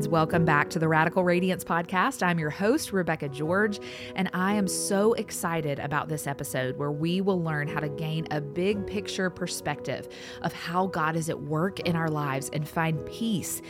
friends. Welcome back to the Radical Radiance podcast. I'm your host, Rebecca George, and I am so excited about this episode where we will learn how to gain a big picture perspective of how God is at work in our lives and find peace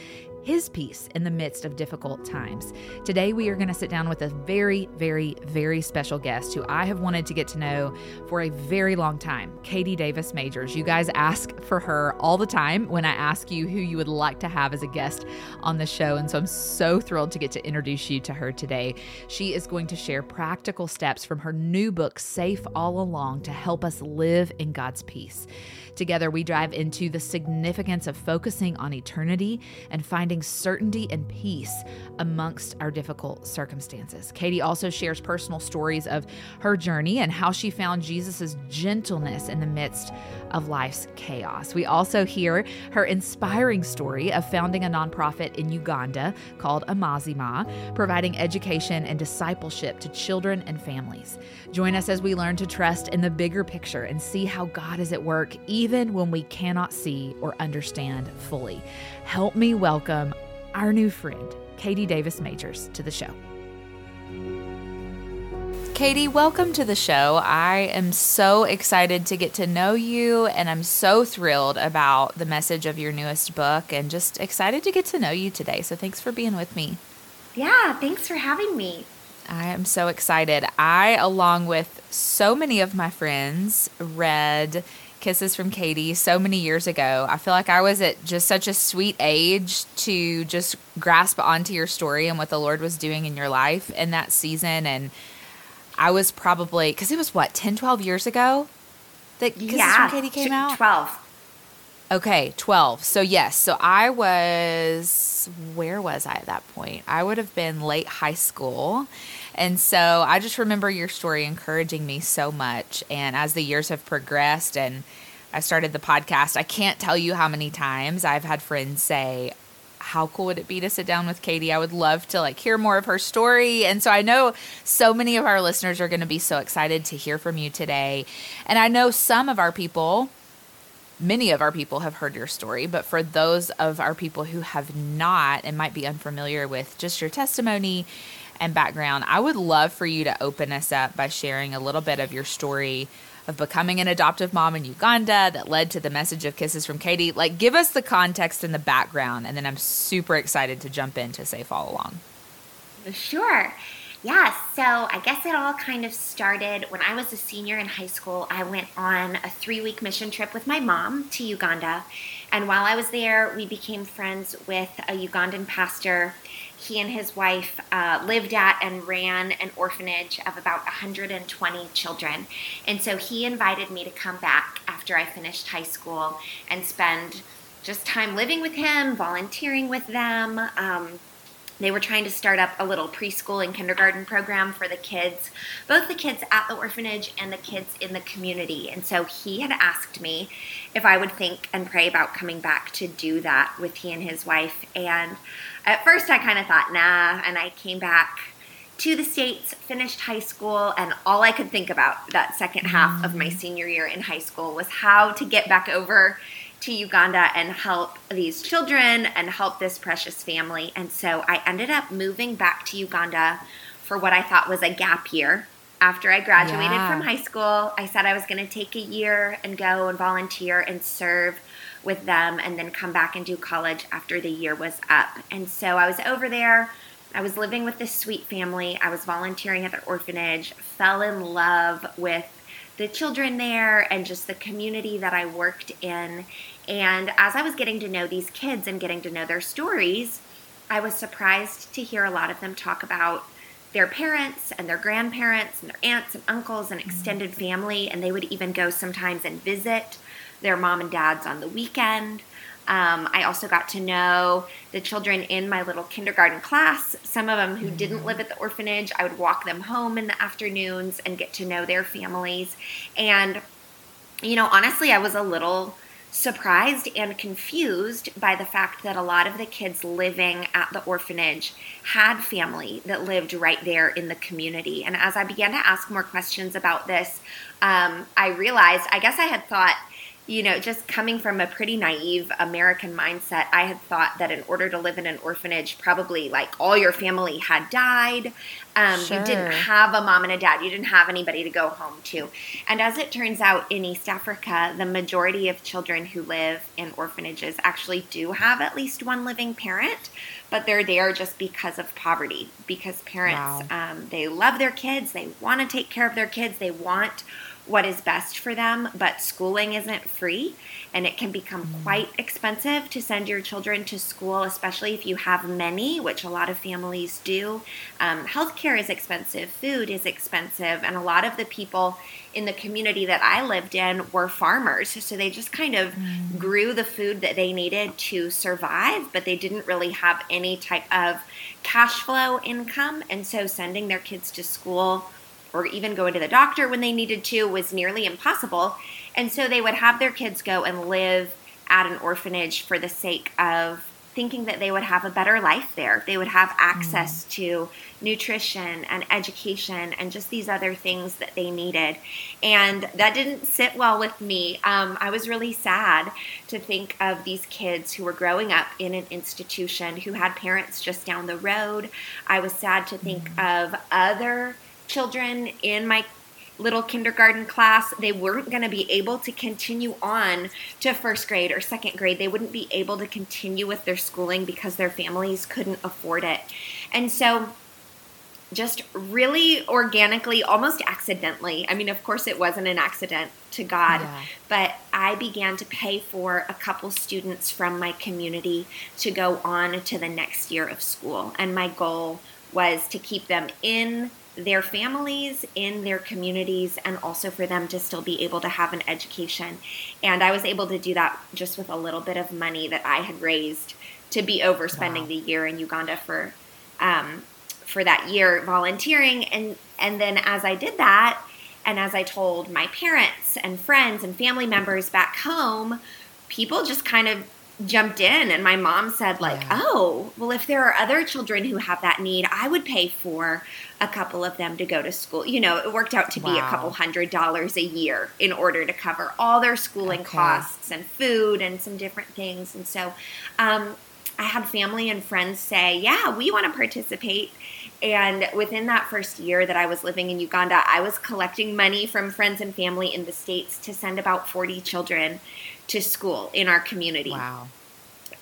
his peace in the midst of difficult times. Today, we are going to sit down with a very, very, very special guest who I have wanted to get to know for a very long time, Katie Davis Majors. You guys ask for her all the time when I ask you who you would like to have as a guest on the show. And so I'm so thrilled to get to introduce you to her today. She is going to share practical steps from her new book, Safe All Along, to help us live in God's peace. Together, we dive into the significance of focusing on eternity and finding certainty and peace amongst our difficult circumstances. Katie also shares personal stories of her journey and how she found Jesus' gentleness in the midst of life's chaos. We also hear her inspiring story of founding a nonprofit in Uganda called Amazima, providing education and discipleship to children and families. Join us as we learn to trust in the bigger picture and see how God is at work, even when we cannot see or understand fully. Help me welcome our new friend, Katie Davis Majors, to the show. Katie, welcome to the show. I am so excited to get to know you, and I'm so thrilled about the message of your newest book and just excited to get to know you today. So, thanks for being with me. Yeah, thanks for having me. I am so excited. I, along with so many of my friends, read Kisses from Katie so many years ago. I feel like I was at just such a sweet age to just grasp onto your story and what the Lord was doing in your life in that season. And I was probably, because it was what, 10, 12 years ago that Kisses yeah, from Katie came out? 12. Okay, 12. So, yes. So, I was, where was I at that point? I would have been late high school. And so, I just remember your story encouraging me so much. And as the years have progressed and I started the podcast, I can't tell you how many times I've had friends say, how cool would it be to sit down with Katie? I would love to like hear more of her story. And so I know so many of our listeners are going to be so excited to hear from you today. And I know some of our people many of our people have heard your story, but for those of our people who have not and might be unfamiliar with just your testimony and background, I would love for you to open us up by sharing a little bit of your story of becoming an adoptive mom in Uganda that led to the message of Kisses from Katie. Like, give us the context and the background, and then I'm super excited to jump into Safe All Along. Sure. Yeah, so I guess it all kind of started when I was a senior in high school. I went on a three week mission trip with my mom to Uganda. And while I was there, we became friends with a Ugandan pastor. He and his wife uh, lived at and ran an orphanage of about 120 children. And so he invited me to come back after I finished high school and spend just time living with him, volunteering with them. Um, they were trying to start up a little preschool and kindergarten program for the kids, both the kids at the orphanage and the kids in the community. And so he had asked me if I would think and pray about coming back to do that with he and his wife. And at first I kind of thought, nah, and I came back to the States, finished high school, and all I could think about that second half of my mm. senior year in high school was how to get back over to Uganda and help these children and help this precious family. And so I ended up moving back to Uganda for what I thought was a gap year. After I graduated yeah. from high school, I said I was going to take a year and go and volunteer and serve with them and then come back and do college after the year was up. And so I was over there. I was living with this sweet family. I was volunteering at the orphanage, fell in love with the children there and just the community that I worked in. And as I was getting to know these kids and getting to know their stories, I was surprised to hear a lot of them talk about their parents and their grandparents and their aunts and uncles and mm-hmm. extended family. And they would even go sometimes and visit their mom and dads on the weekend. Um, I also got to know the children in my little kindergarten class. Some of them who mm-hmm. didn't live at the orphanage, I would walk them home in the afternoons and get to know their families. And, you know, honestly, I was a little surprised and confused by the fact that a lot of the kids living at the orphanage had family that lived right there in the community. And as I began to ask more questions about this, um, I realized I guess I had thought you know, just coming from a pretty naive American mindset, I had thought that in order to live in an orphanage, probably like all your family had died. Um, sure. You didn't have a mom and a dad. You didn't have anybody to go home to. And as it turns out, in East Africa, the majority of children who live in orphanages actually do have at least one living parent, but they're there just because of poverty. Because parents, wow. um, they love their kids, they want to take care of their kids, they want what is best for them, but schooling isn't free and it can become mm. quite expensive to send your children to school, especially if you have many, which a lot of families do. Um, healthcare is expensive, food is expensive, and a lot of the people in the community that I lived in were farmers. So they just kind of mm. grew the food that they needed to survive, but they didn't really have any type of cash flow income. And so sending their kids to school or even going to the doctor when they needed to was nearly impossible. And so they would have their kids go and live at an orphanage for the sake of thinking that they would have a better life there. They would have access mm. to nutrition and education and just these other things that they needed. And that didn't sit well with me. Um, I was really sad to think of these kids who were growing up in an institution who had parents just down the road. I was sad to think mm. of other children in my little kindergarten class, they weren't going to be able to continue on to first grade or second grade. They wouldn't be able to continue with their schooling because their families couldn't afford it. And so, just really organically, almost accidentally, I mean, of course, it wasn't an accident to God, yeah. but I began to pay for a couple students from my community to go on to the next year of school. And my goal was to keep them in their families, in their communities, and also for them to still be able to have an education. And I was able to do that just with a little bit of money that I had raised to be overspending wow. the year in Uganda for um, for that year volunteering. And and then as I did that, and as I told my parents and friends and family members back home, people just kind of jumped in and my mom said like yeah. oh well if there are other children who have that need i would pay for a couple of them to go to school you know it worked out to wow. be a couple hundred dollars a year in order to cover all their schooling okay. costs and food and some different things and so um, i had family and friends say yeah we want to participate and within that first year that I was living in Uganda, I was collecting money from friends and family in the States to send about 40 children to school in our community. Wow.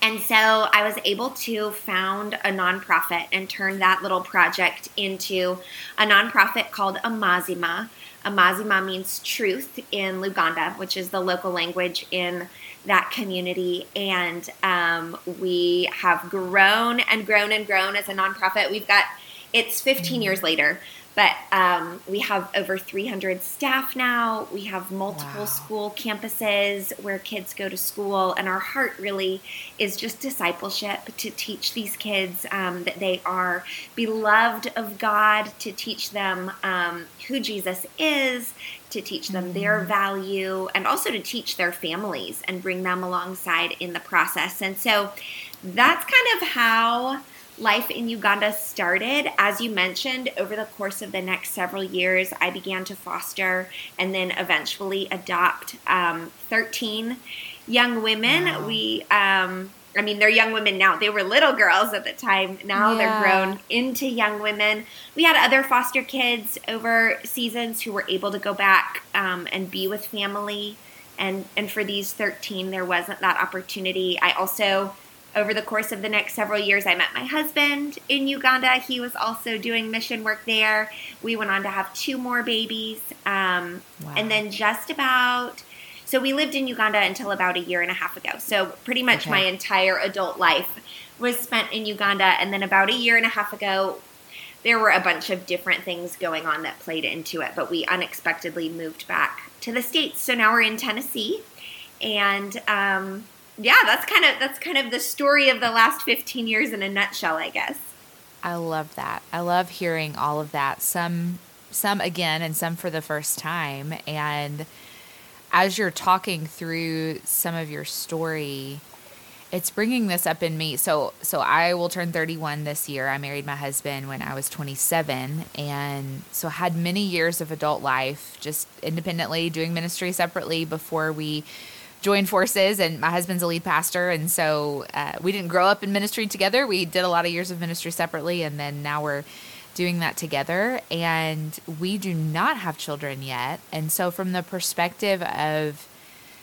And so I was able to found a nonprofit and turn that little project into a nonprofit called Amazima. Amazima means truth in Luganda, which is the local language in that community. And um, we have grown and grown and grown as a nonprofit. We've got, it's 15 mm-hmm. years later, but um, we have over 300 staff now. We have multiple wow. school campuses where kids go to school, and our heart really is just discipleship to teach these kids um, that they are beloved of God, to teach them um, who Jesus is, to teach them mm-hmm. their value, and also to teach their families and bring them alongside in the process. And so that's kind of how life in Uganda started. As you mentioned, over the course of the next several years, I began to foster and then eventually adopt um, 13 young women. Wow. We, um, I mean, they're young women now. They were little girls at the time. Now yeah. they're grown into young women. We had other foster kids over seasons who were able to go back um, and be with family. And, and for these 13, there wasn't that opportunity. I also over the course of the next several years, I met my husband in Uganda. He was also doing mission work there. We went on to have two more babies. Um, wow. And then just about, so we lived in Uganda until about a year and a half ago. So pretty much okay. my entire adult life was spent in Uganda. And then about a year and a half ago, there were a bunch of different things going on that played into it. But we unexpectedly moved back to the States. So now we're in Tennessee. And, um, yeah, that's kind of that's kind of the story of the last 15 years in a nutshell, I guess. I love that. I love hearing all of that. Some some again and some for the first time and as you're talking through some of your story, it's bringing this up in me. So so I will turn 31 this year. I married my husband when I was 27 and so had many years of adult life just independently doing ministry separately before we joined forces, and my husband's a lead pastor, and so uh, we didn't grow up in ministry together. We did a lot of years of ministry separately, and then now we're doing that together. And we do not have children yet, and so from the perspective of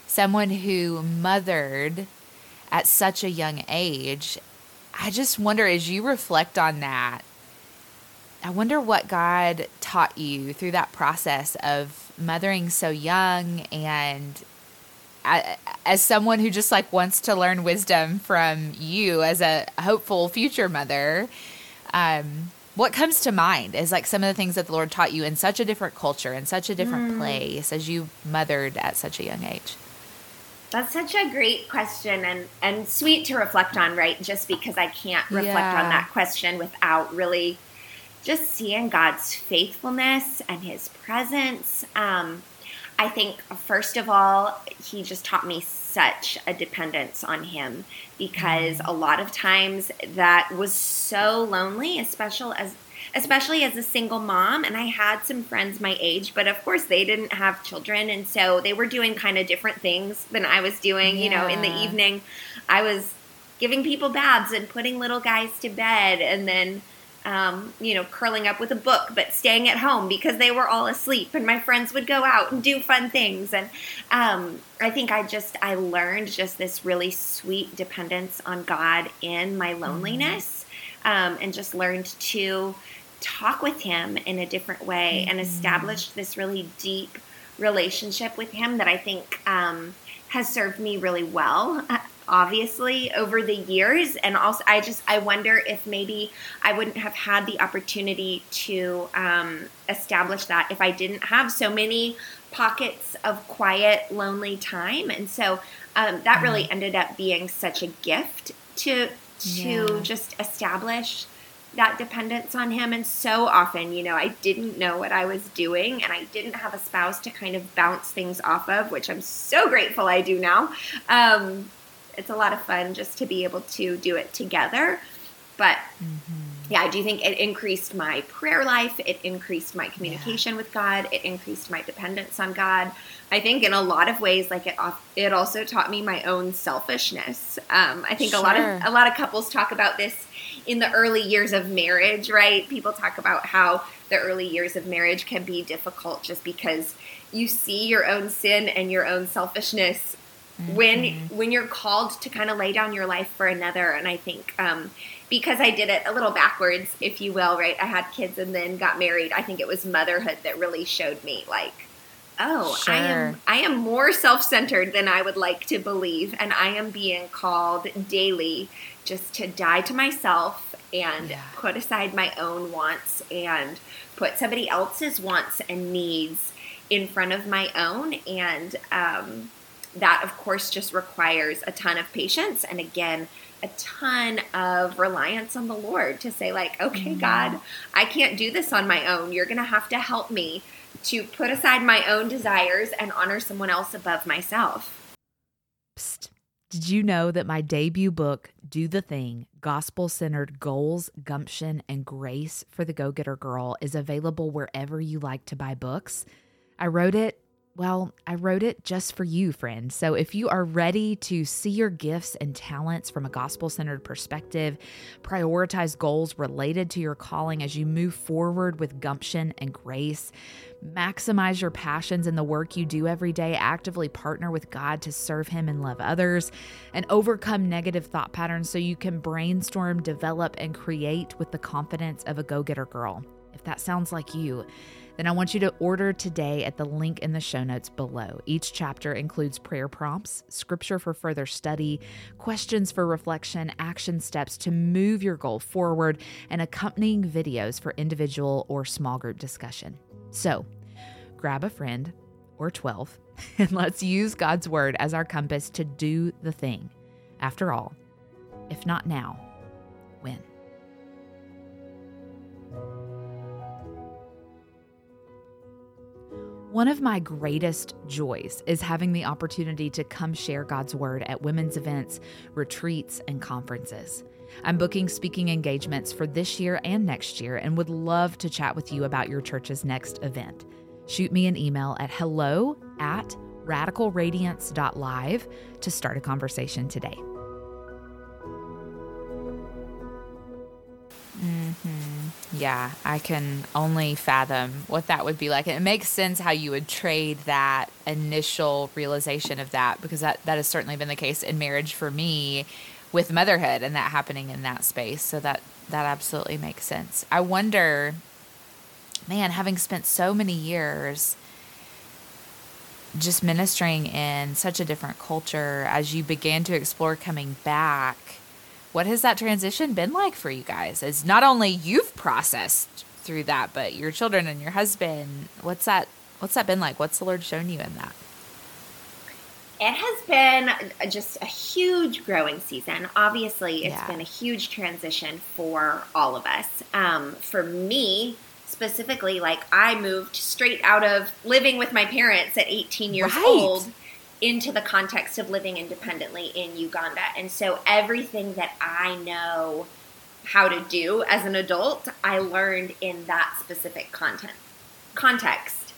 someone who mothered at such a young age, I just wonder as you reflect on that. I wonder what God taught you through that process of mothering so young and as someone who just like wants to learn wisdom from you as a hopeful future mother, um, what comes to mind is like some of the things that the Lord taught you in such a different culture, in such a different mm. place as you mothered at such a young age? That's such a great question and, and sweet to reflect on, right? Just because I can't reflect yeah. on that question without really just seeing God's faithfulness and his presence. Um, I think, first of all, he just taught me such a dependence on him because mm. a lot of times that was so lonely, especially as especially as a single mom and I had some friends my age, but of course they didn't have children and so they were doing kind of different things than I was doing, yeah. you know, in the evening I was giving people baths and putting little guys to bed and then um, you know, curling up with a book, but staying at home because they were all asleep, and my friends would go out and do fun things. And um, I think I just I learned just this really sweet dependence on God in my mm-hmm. loneliness, um, and just learned to talk with Him in a different way, mm-hmm. and established this really deep relationship with Him that I think um, has served me really well obviously over the years and also i just i wonder if maybe i wouldn't have had the opportunity to um, establish that if i didn't have so many pockets of quiet lonely time and so um, that really mm-hmm. ended up being such a gift to to yeah. just establish that dependence on him and so often you know i didn't know what i was doing and i didn't have a spouse to kind of bounce things off of which i'm so grateful i do now um, it's a lot of fun just to be able to do it together. But mm-hmm. yeah, I do think it increased my prayer life. It increased my communication yeah. with God. It increased my dependence on God. I think in a lot of ways, like it, it also taught me my own selfishness. Um, I think sure. a lot of a lot of couples talk about this in the early years of marriage, right? People talk about how the early years of marriage can be difficult just because you see your own sin and your own selfishness mm-hmm. when when you're called to kind of lay down your life for another and i think um, because i did it a little backwards if you will right i had kids and then got married i think it was motherhood that really showed me like oh sure. i am i am more self-centered than i would like to believe and i am being called daily just to die to myself and yeah. put aside my own wants and put somebody else's wants and needs in front of my own and um, that of course just requires a ton of patience and again a ton of reliance on the lord to say like okay mm-hmm. god i can't do this on my own you're going to have to help me to put aside my own desires and honor someone else above myself Psst. Did you know that my debut book, Do the Thing Gospel Centered Goals, Gumption, and Grace for the Go Getter Girl, is available wherever you like to buy books? I wrote it well, I wrote it just for you, friend. So if you are ready to see your gifts and talents from a gospel centered perspective, prioritize goals related to your calling as you move forward with gumption and grace, maximize your passions in the work you do every day, actively partner with God to serve Him and love others, and overcome negative thought patterns so you can brainstorm, develop, and create with the confidence of a go getter girl. If that sounds like you, then I want you to order today at the link in the show notes below. Each chapter includes prayer prompts, scripture for further study, questions for reflection, action steps to move your goal forward, and accompanying videos for individual or small group discussion. So, grab a friend or 12 and let's use God's word as our compass to do the thing. After all, if not now, when? One of my greatest joys is having the opportunity to come share God's word at women's events, retreats, and conferences. I'm booking speaking engagements for this year and next year and would love to chat with you about your church's next event. Shoot me an email at hello at radicalradiance.live to start a conversation today. Yeah, I can only fathom what that would be like. And it makes sense how you would trade that initial realization of that because that, that has certainly been the case in marriage for me with motherhood and that happening in that space. So that that absolutely makes sense. I wonder, man, having spent so many years just ministering in such a different culture as you began to explore coming back what has that transition been like for you guys? As not only you've processed through that, but your children and your husband. What's that? What's that been like? What's the Lord shown you in that? It has been just a huge growing season. Obviously, it's yeah. been a huge transition for all of us. Um, for me, specifically, like I moved straight out of living with my parents at 18 years right. old into the context of living independently in Uganda. And so everything that I know how to do as an adult, I learned in that specific content context.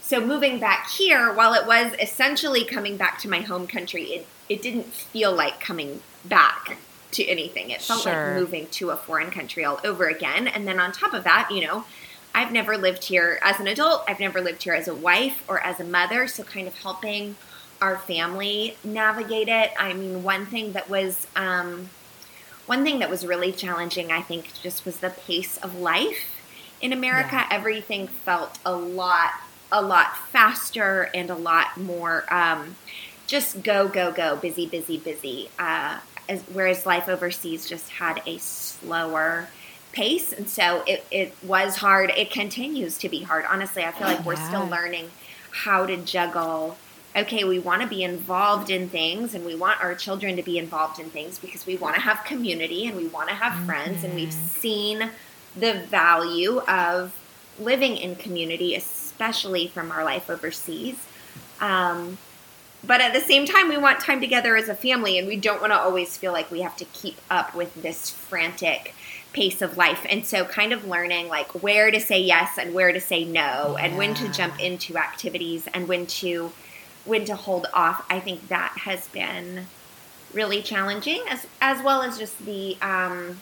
So moving back here, while it was essentially coming back to my home country, it, it didn't feel like coming back to anything. It felt sure. like moving to a foreign country all over again. And then on top of that, you know, I've never lived here as an adult. I've never lived here as a wife or as a mother. So kind of helping our family navigate it. I mean, one thing that was um, one thing that was really challenging, I think, just was the pace of life in America. Yeah. Everything felt a lot, a lot faster and a lot more um, just go, go, go, busy, busy, busy. Uh, as, whereas life overseas just had a slower pace, and so it, it was hard. It continues to be hard. Honestly, I feel like we're still learning how to juggle okay, we want to be involved in things and we want our children to be involved in things because we want to have community and we want to have mm-hmm. friends and we've mm-hmm. seen the value of living in community, especially from our life overseas. Um, but at the same time, we want time together as a family, and we don't want to always feel like we have to keep up with this frantic pace of life. And so, kind of learning like where to say yes and where to say no, yeah. and when to jump into activities and when to when to hold off. I think that has been really challenging, as as well as just the um,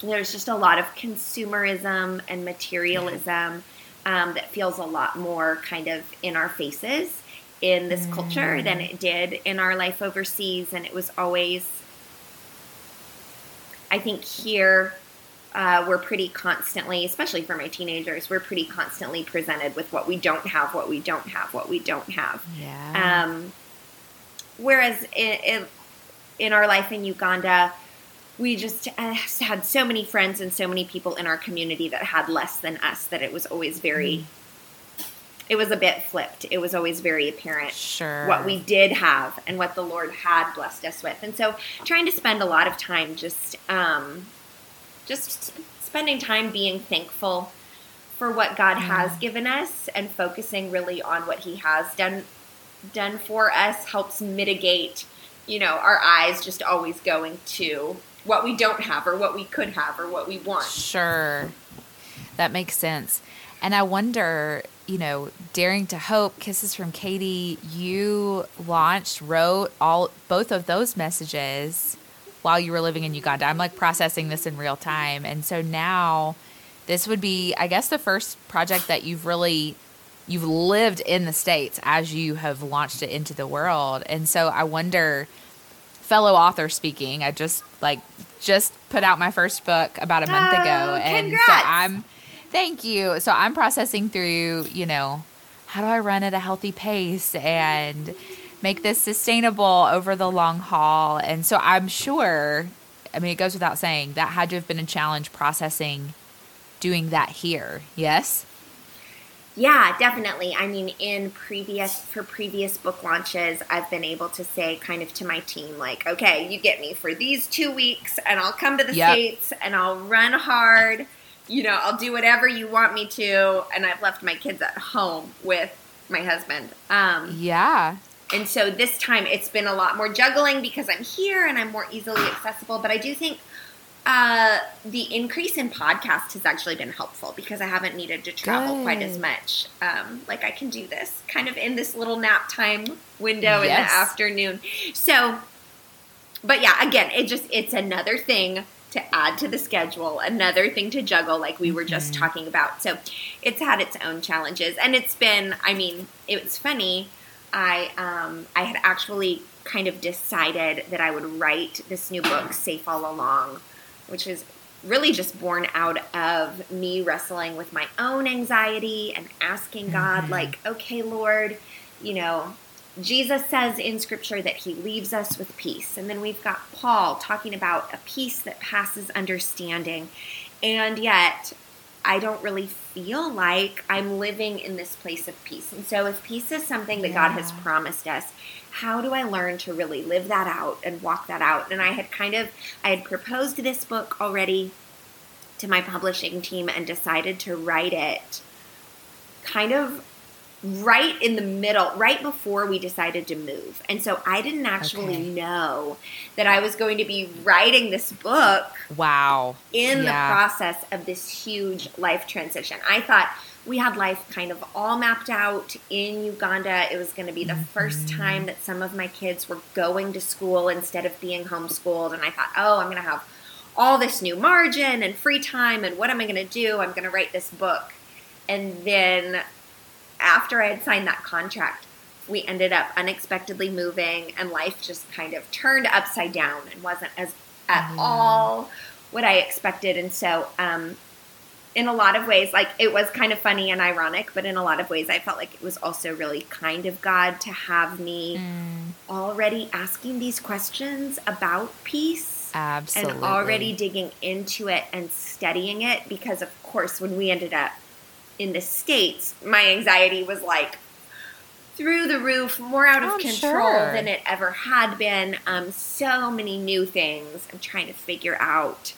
there's just a lot of consumerism and materialism um, that feels a lot more kind of in our faces in this mm. culture than it did in our life overseas, and it was always. I think here uh, we're pretty constantly, especially for my teenagers, we're pretty constantly presented with what we don't have, what we don't have, what we don't have. Yeah. Um, whereas in, in, our life in Uganda, we just uh, had so many friends and so many people in our community that had less than us that it was always very. Mm. It was a bit flipped. It was always very apparent sure. what we did have and what the Lord had blessed us with. And so, trying to spend a lot of time just um, just spending time being thankful for what God mm-hmm. has given us and focusing really on what He has done done for us helps mitigate, you know, our eyes just always going to what we don't have or what we could have or what we want. Sure. That makes sense. And I wonder, you know, Daring to Hope, Kisses from Katie, you launched, wrote all both of those messages while you were living in Uganda. I'm like processing this in real time. And so now this would be, I guess, the first project that you've really you've lived in the states as you have launched it into the world. And so I wonder fellow author speaking, I just like just put out my first book about a month oh, ago and congrats. so I'm thank you. So I'm processing through, you know, how do I run at a healthy pace and make this sustainable over the long haul. And so I'm sure, I mean, it goes without saying that had to have been a challenge processing doing that here. Yes? Yeah, definitely. I mean, in previous for previous book launches, I've been able to say kind of to my team like, "Okay, you get me for these 2 weeks and I'll come to the yep. states and I'll run hard. You know, I'll do whatever you want me to." And I've left my kids at home with my husband. Um, yeah. And so this time it's been a lot more juggling because I'm here and I'm more easily accessible. But I do think Uh, the increase in podcast has actually been helpful because I haven't needed to travel Good. quite as much. Um, like I can do this kind of in this little nap time window yes. in the afternoon. So, but yeah, again, it just it's another thing to add to the schedule, another thing to juggle, like we were just mm-hmm. talking about. So, it's had its own challenges, and it's been. I mean, it's funny. I um, I had actually kind of decided that I would write this new book, Safe All Along which is really just born out of me wrestling with my own anxiety and asking God, mm-hmm. like, okay, Lord, you know, Jesus says in scripture that he leaves us with peace. And then we've got Paul talking about a peace that passes understanding. And yet, I don't really feel like I'm living in this place of peace. And so, if peace is something that yeah. God has promised us, how do I learn to really live that out and walk that out? And I had kind of I had proposed this book already to my publishing team and decided to write it kind of right in the middle, right before we decided to move. And so I didn't actually okay. know that I was going to be writing this book. Wow. In yeah. the process of this huge life transition. I thought we had life kind of all mapped out in Uganda. It was going to be the mm-hmm. first time that some of my kids were going to school instead of being homeschooled. And I thought, oh, I'm going to have all this new margin and free time. And what am I going to do? I'm going to write this book. And then after I had signed that contract, we ended up unexpectedly moving, and life just kind of turned upside down and wasn't as at mm-hmm. all what I expected. And so, um, in a lot of ways, like it was kind of funny and ironic, but in a lot of ways, I felt like it was also really kind of God to have me mm. already asking these questions about peace. Absolutely. And already digging into it and studying it because, of course, when we ended up in the States, my anxiety was like through the roof, more out of oh, control sure. than it ever had been. Um, so many new things. I'm trying to figure out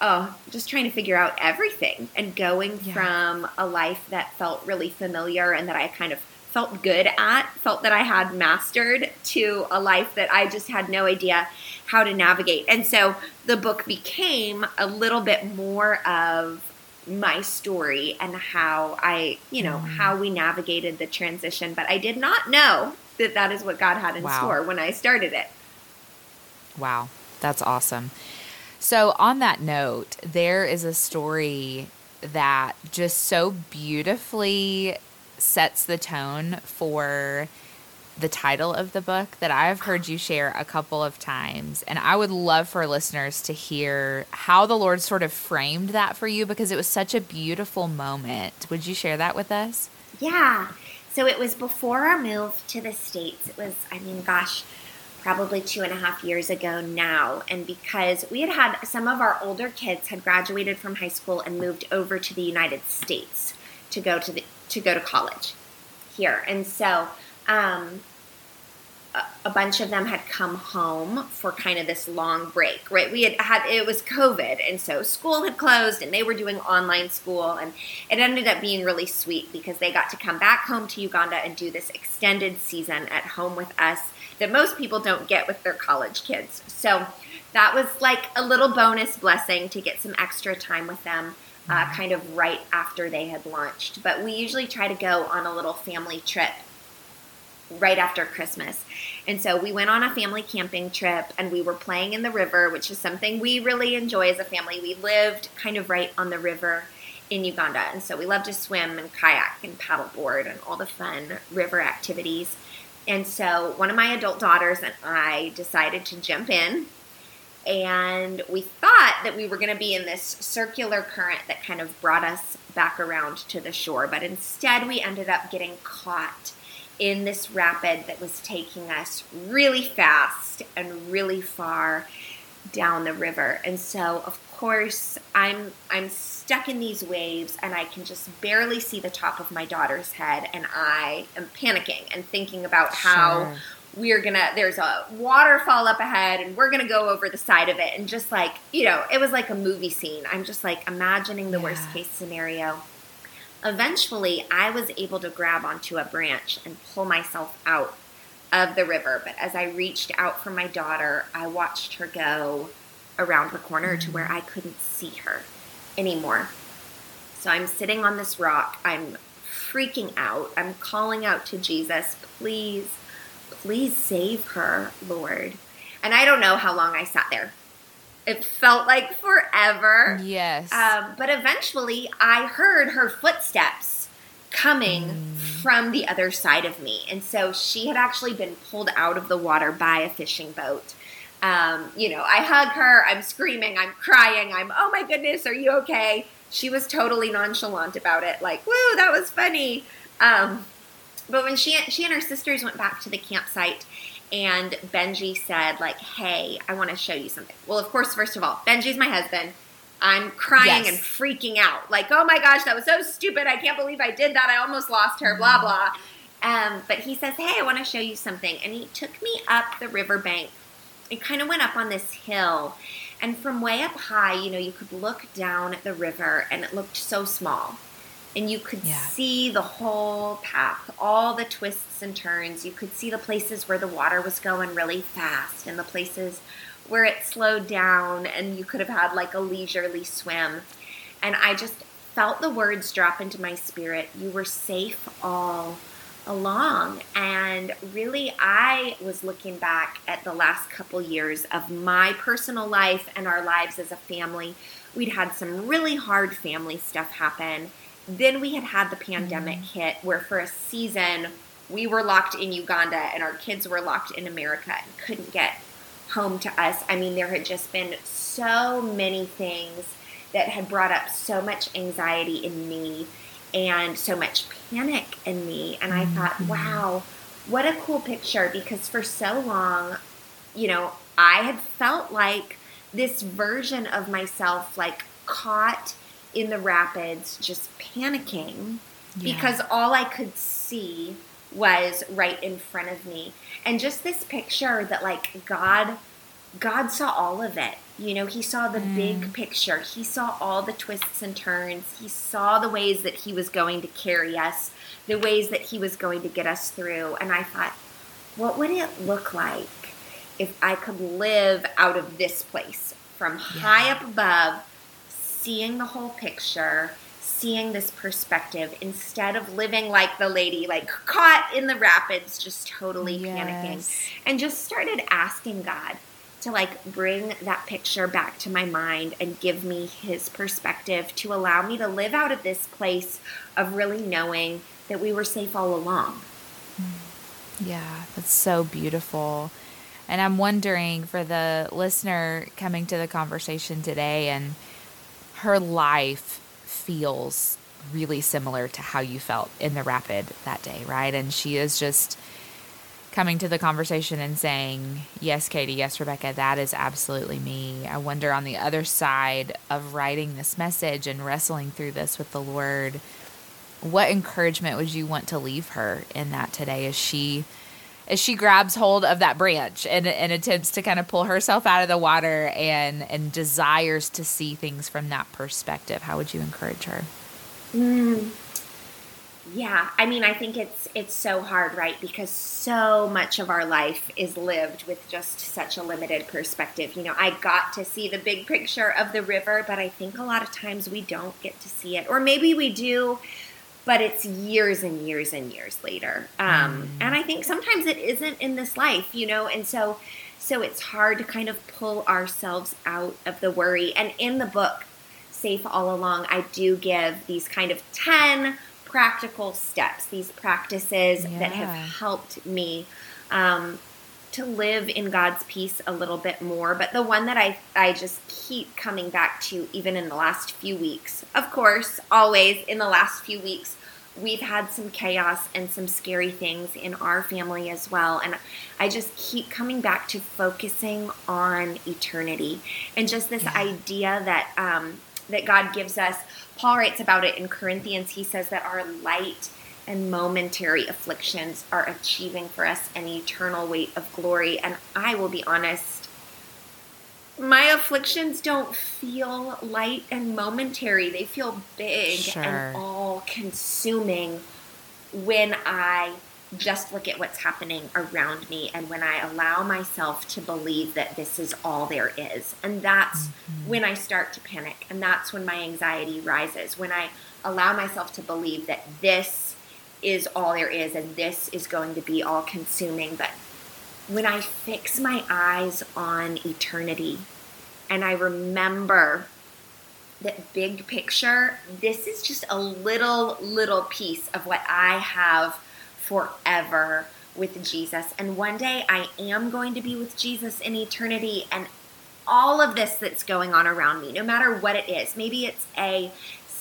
oh, just trying to figure out everything and going yeah. from a life that felt really familiar and that I kind of felt good at, felt that I had mastered, to a life that I just had no idea how to navigate. And so the book became a little bit more of my story and how I, you know, mm. how we navigated the transition. But I did not know that that is what God had in wow. store when I started it. Wow, that's awesome. So, on that note, there is a story that just so beautifully sets the tone for the title of the book that I've heard you share a couple of times. And I would love for listeners to hear how the Lord sort of framed that for you because it was such a beautiful moment. Would you share that with us? Yeah. So it was before our move to the States. It was, I mean, gosh, probably two and a half years ago now. And because we had had some of our older kids had graduated from high school and moved over to the United States to go to the to go to college here. And so um, a bunch of them had come home for kind of this long break, right? We had had it was COVID, and so school had closed, and they were doing online school, and it ended up being really sweet because they got to come back home to Uganda and do this extended season at home with us that most people don't get with their college kids. So that was like a little bonus blessing to get some extra time with them. Uh, mm-hmm. kind of right after they had launched. But we usually try to go on a little family trip right after Christmas. And so we went on a family camping trip and we were playing in the river, which is something we really enjoy as a family. We lived kind of right on the river in Uganda. And so we love to swim and kayak and paddleboard and all the fun river activities. And so one of my adult daughters and I decided to jump in. And we thought that we were going to be in this circular current that kind of brought us back around to the shore. But instead, we ended up getting caught in this rapid that was taking us really fast and really far down the river. And so, of course, I'm I'm stuck in these waves and I can just barely see the top of my daughter's head and I am panicking and thinking about how sure. we're gonna there's a waterfall up ahead and we're gonna go over the side of it and just like you know it was like a movie scene i'm just like imagining the yeah. worst case scenario eventually i was able to grab onto a branch and pull myself out of the river but as i reached out for my daughter i watched her go around the corner to where I couldn't see her anymore. So I'm sitting on this rock. I'm freaking out. I'm calling out to Jesus, please, please save her, Lord. And I don't know how long I sat there. It felt like forever. Yes. Um, but eventually I heard her footsteps coming mm. from the other side of me. And so she had actually been pulled out of the water by a fishing boat. Um, you know, I hug her, I'm screaming, I'm crying, I'm, oh my goodness, are you okay? She was totally nonchalant about it, like, woo, that was funny. Um, but when she she and her sisters went back to the campsite, and Benji said, like, hey, I want to show you something. Well, of course, first of all, Benji's my husband. I'm crying yes. and freaking out. Like, oh my gosh, that was so stupid. I can't believe I did that. I almost lost her, blah, blah. Um, but he says, hey, I want to show you something. And he took me up the riverbank. It kind of went up on this hill. And from way up high, you know, you could look down at the river and it looked so small and you could yeah. see the whole path, all the twists and turns. You could see the places where the water was going really fast and the places where it slowed down, and you could have had like a leisurely swim. And I just felt the words drop into my spirit. You were safe all along. And really, I was looking back at the last couple years of my personal life and our lives as a family. We'd had some really hard family stuff happen then we had had the pandemic mm-hmm. hit where for a season we were locked in Uganda and our kids were locked in America and couldn't get home to us. I mean, there had just been so many things that had brought up so much anxiety in me and so much panic in me. And I mm-hmm. thought, wow, what a cool picture because for so long, you know, I had felt like this version of myself, like caught in the rapids just panicking yeah. because all I could see was right in front of me. And just this picture that like God God saw all of it. You know, he saw the mm. big picture. He saw all the twists and turns. He saw the ways that he was going to carry us, the ways that he was going to get us through. And I thought, what would it look like if I could live out of this place from yeah. high up above seeing the whole picture, seeing this perspective instead of living like the lady, like caught in the rapids, just totally yes. panicking. And just started asking God to like bring that picture back to my mind and give me his perspective to allow me to live out of this place of really knowing that we were safe all along. Mm. Yeah, that's so beautiful. And I'm wondering for the listener coming to the conversation today and her life feels really similar to how you felt in the rapid that day, right? And she is just coming to the conversation and saying, Yes, Katie, yes, Rebecca, that is absolutely me. I wonder on the other side of writing this message and wrestling through this with the Lord, what encouragement would you want to leave her in that today as she as she grabs hold of that branch and, and attempts to kind of pull herself out of the water and and desires to see things from that perspective. How would you encourage her? Mm. yeah i mean i think it's it's so hard right? Because so much of our life is lived with just such a limited perspective. You know i got to see the big picture of the river but i think a lot of times we don't get to see it. Or maybe we do but it's years and years and years later. Um, mm. And I think sometimes it isn't in this life, you know, and so so it's hard to kind of pull ourselves out of the worry. And in the book, Safe All Along, I do give these kind of 10 practical steps, these practices yeah. that have helped me um, to live in God's peace a little bit more. But the one that I, I just keep coming back to, even in the last few weeks, of course, always in the last few weeks, we've had some chaos and some scary things in our family as well. And I just keep coming back to focusing on eternity and just this yeah. idea that, um, that God gives us. Paul writes about it in Corinthians. He says that our light and momentary afflictions are achieving for us an eternal weight of glory. And I will be honest, my afflictions don't feel light and momentary. They feel big sure. and all consuming when I just look at what's happening around me and when I allow myself to believe that this is all there is. And that's mm-hmm. when I start to panic and that's when my anxiety rises. When I allow myself to believe that this is all there is and this is going to be all consuming. But when I fix my eyes on eternity and I remember that big picture, this is just a little, little piece of what I have forever with Jesus. And one day I am going to be with Jesus in eternity. And all of this that's going on around me, no matter what it is, maybe it's a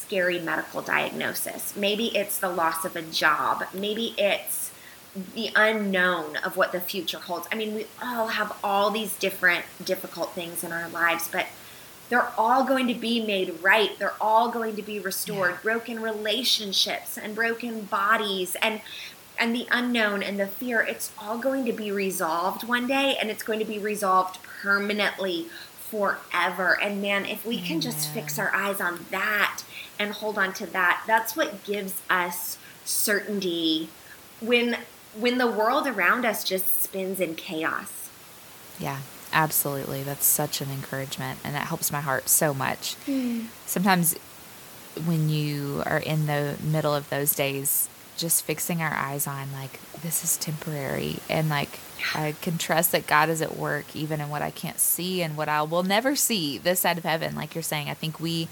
scary medical diagnosis, maybe it's the loss of a job, maybe it's the unknown of what the future holds. I mean, we all have all these different difficult things in our lives, but they're all going to be made right. They're all going to be restored. Yeah. Broken relationships and broken bodies and and the unknown and the fear, it's all going to be resolved one day and it's going to be resolved permanently forever. And man, if we can just fix our eyes on that and hold on to that, that's what gives us certainty when when the world around us just spins in chaos. Yeah, absolutely. That's such an encouragement and it helps my heart so much. Mm. Sometimes when you are in the middle of those days, just fixing our eyes on like this is temporary and like I can trust that God is at work even in what I can't see and what I will never see this side of heaven like you're saying I think we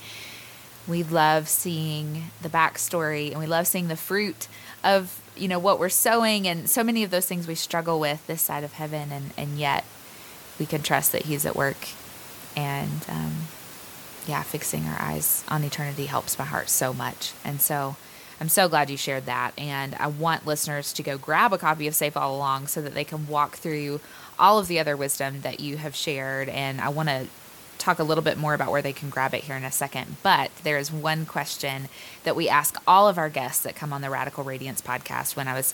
we love seeing the backstory and we love seeing the fruit of you know what we're sowing and so many of those things we struggle with this side of heaven and and yet we can trust that he's at work and um, yeah fixing our eyes on eternity helps my heart so much and so I'm so glad you shared that. And I want listeners to go grab a copy of Safe All Along so that they can walk through all of the other wisdom that you have shared. And I want to talk a little bit more about where they can grab it here in a second. But there is one question that we ask all of our guests that come on the Radical Radiance podcast when I was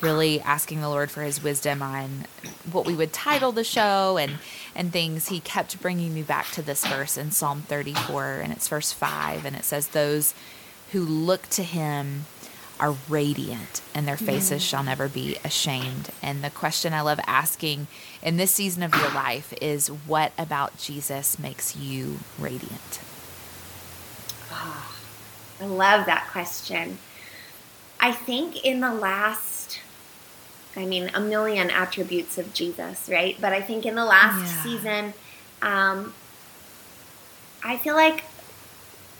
really asking the Lord for his wisdom on what we would title the show and and things he kept bringing me back to this verse in Psalm 34 and it's verse 5 and it says those who look to him are radiant and their faces shall never be ashamed. And the question I love asking in this season of your life is what about Jesus makes you radiant? Oh, I love that question. I think in the last, I mean, a million attributes of Jesus, right? But I think in the last yeah. season, um, I feel like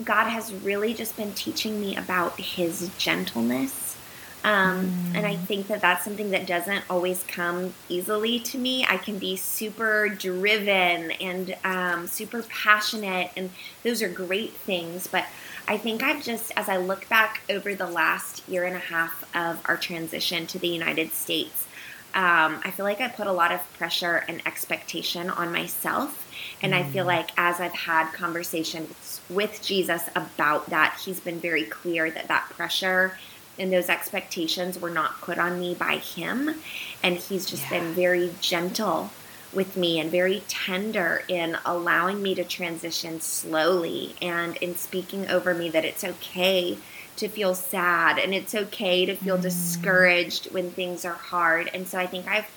God has really just been teaching me about His gentleness. Um, mm. And I think that that's something that doesn't always come easily to me. I can be super driven and um, super passionate, and those are great things. But I think I've just, as I look back over the last year and a half of our transition to the United States, um, I feel like I put a lot of pressure and expectation on myself. And. I feel mm. like as I've had conversations with Jesus about that, he's been very clear that that pressure and those expectations were not put on me by him. And he's just yeah. been very gentle with me and very tender in allowing me to transition slowly and in speaking over me that it's okay to feel sad and it's okay to feel mm. discouraged when things are hard. And so I think I've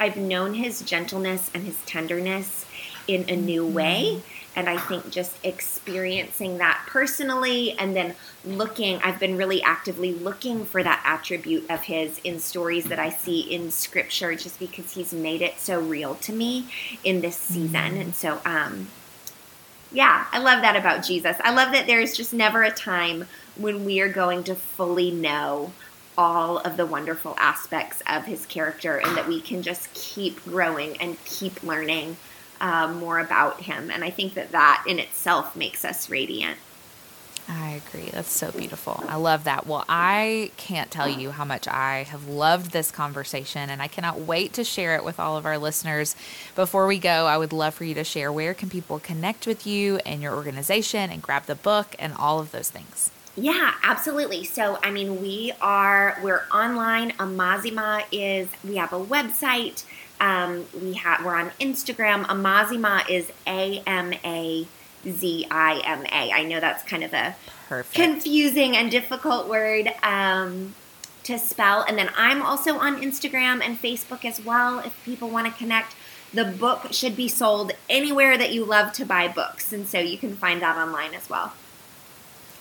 I've known his gentleness and his tenderness in a new mm-hmm. way. And I think just experiencing that personally and then looking, I've been really actively looking for that attribute of his in stories that I see in scripture just because he's made it so real to me in this season. Mm-hmm. And so, um, yeah, I love that about Jesus. I love that there's just never a time when we are going to fully know all of the wonderful aspects of his character and that we can just keep growing and keep learning uh, more about him. And I think that that in itself makes us radiant. I agree. That's so beautiful. I love that. Well, I can't tell you how much I have loved this conversation, and I cannot wait to share it with all of our listeners. Before we go, I would love for you to share where can people connect with you and your organization and grab the book and all of those things. Yeah, absolutely. So, I mean, we are we're online. Amazima is we have a website. Um, we have we're on Instagram. Amazima is A M A Z I M A. I know that's kind of a Perfect. confusing and difficult word. Um, to spell. And then I'm also on Instagram and Facebook as well if people want to connect. The book should be sold anywhere that you love to buy books. And so you can find that online as well.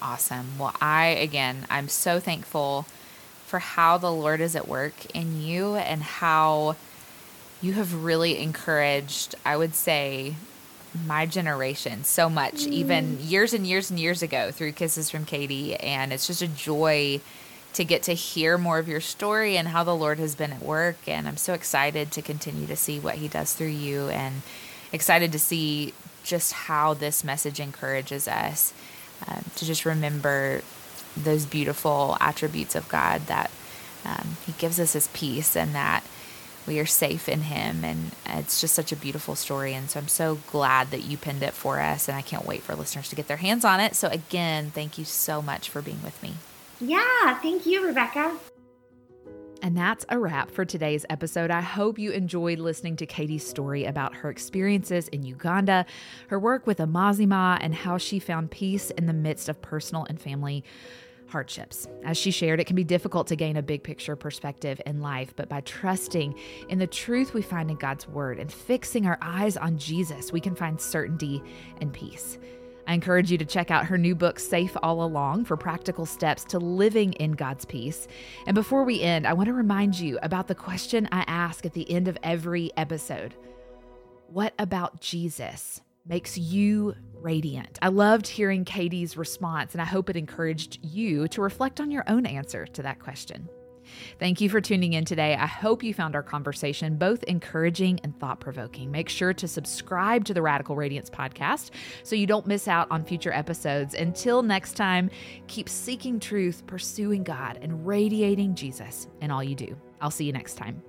Awesome. Well, I, again, I'm so thankful for how the Lord is at work in you and how you have really encouraged, I would say, my generation so much, mm. even years and years and years ago through Kisses from Katie. And it's just a joy to get to hear more of your story and how the Lord has been at work. And I'm so excited to continue to see what He does through you and excited to see just how this message encourages us um, to just remember those beautiful attributes of God that um, He gives us His peace and that we are safe in him and it's just such a beautiful story and so i'm so glad that you pinned it for us and i can't wait for listeners to get their hands on it. So again thank you so much for being with me. Yeah thank you rebecca. And that's a wrap for today's episode. I hope you enjoyed listening to Katie's story about her experiences in Uganda, her work with Amazima, and how she found peace in the midst of personal and family hardships. As she shared, it can be difficult to gain a big picture perspective in life, but by trusting in the truth we find in God's word and fixing our eyes on Jesus, we can find certainty and peace. I encourage you to check out her new book, Safe All Along, for practical steps to living in God's peace. And before we end, I want to remind you about the question I ask at the end of every episode What about Jesus makes you radiant. I loved hearing Katie's response, and I hope it encouraged you to reflect on your own answer to that question. Thank you for tuning in today. I hope you found our conversation both encouraging and thought provoking. Make sure to subscribe to the Radical Radiance podcast so you don't miss out on future episodes. Until next time, keep seeking truth, pursuing God, and radiating Jesus in all you do. I'll see you next time.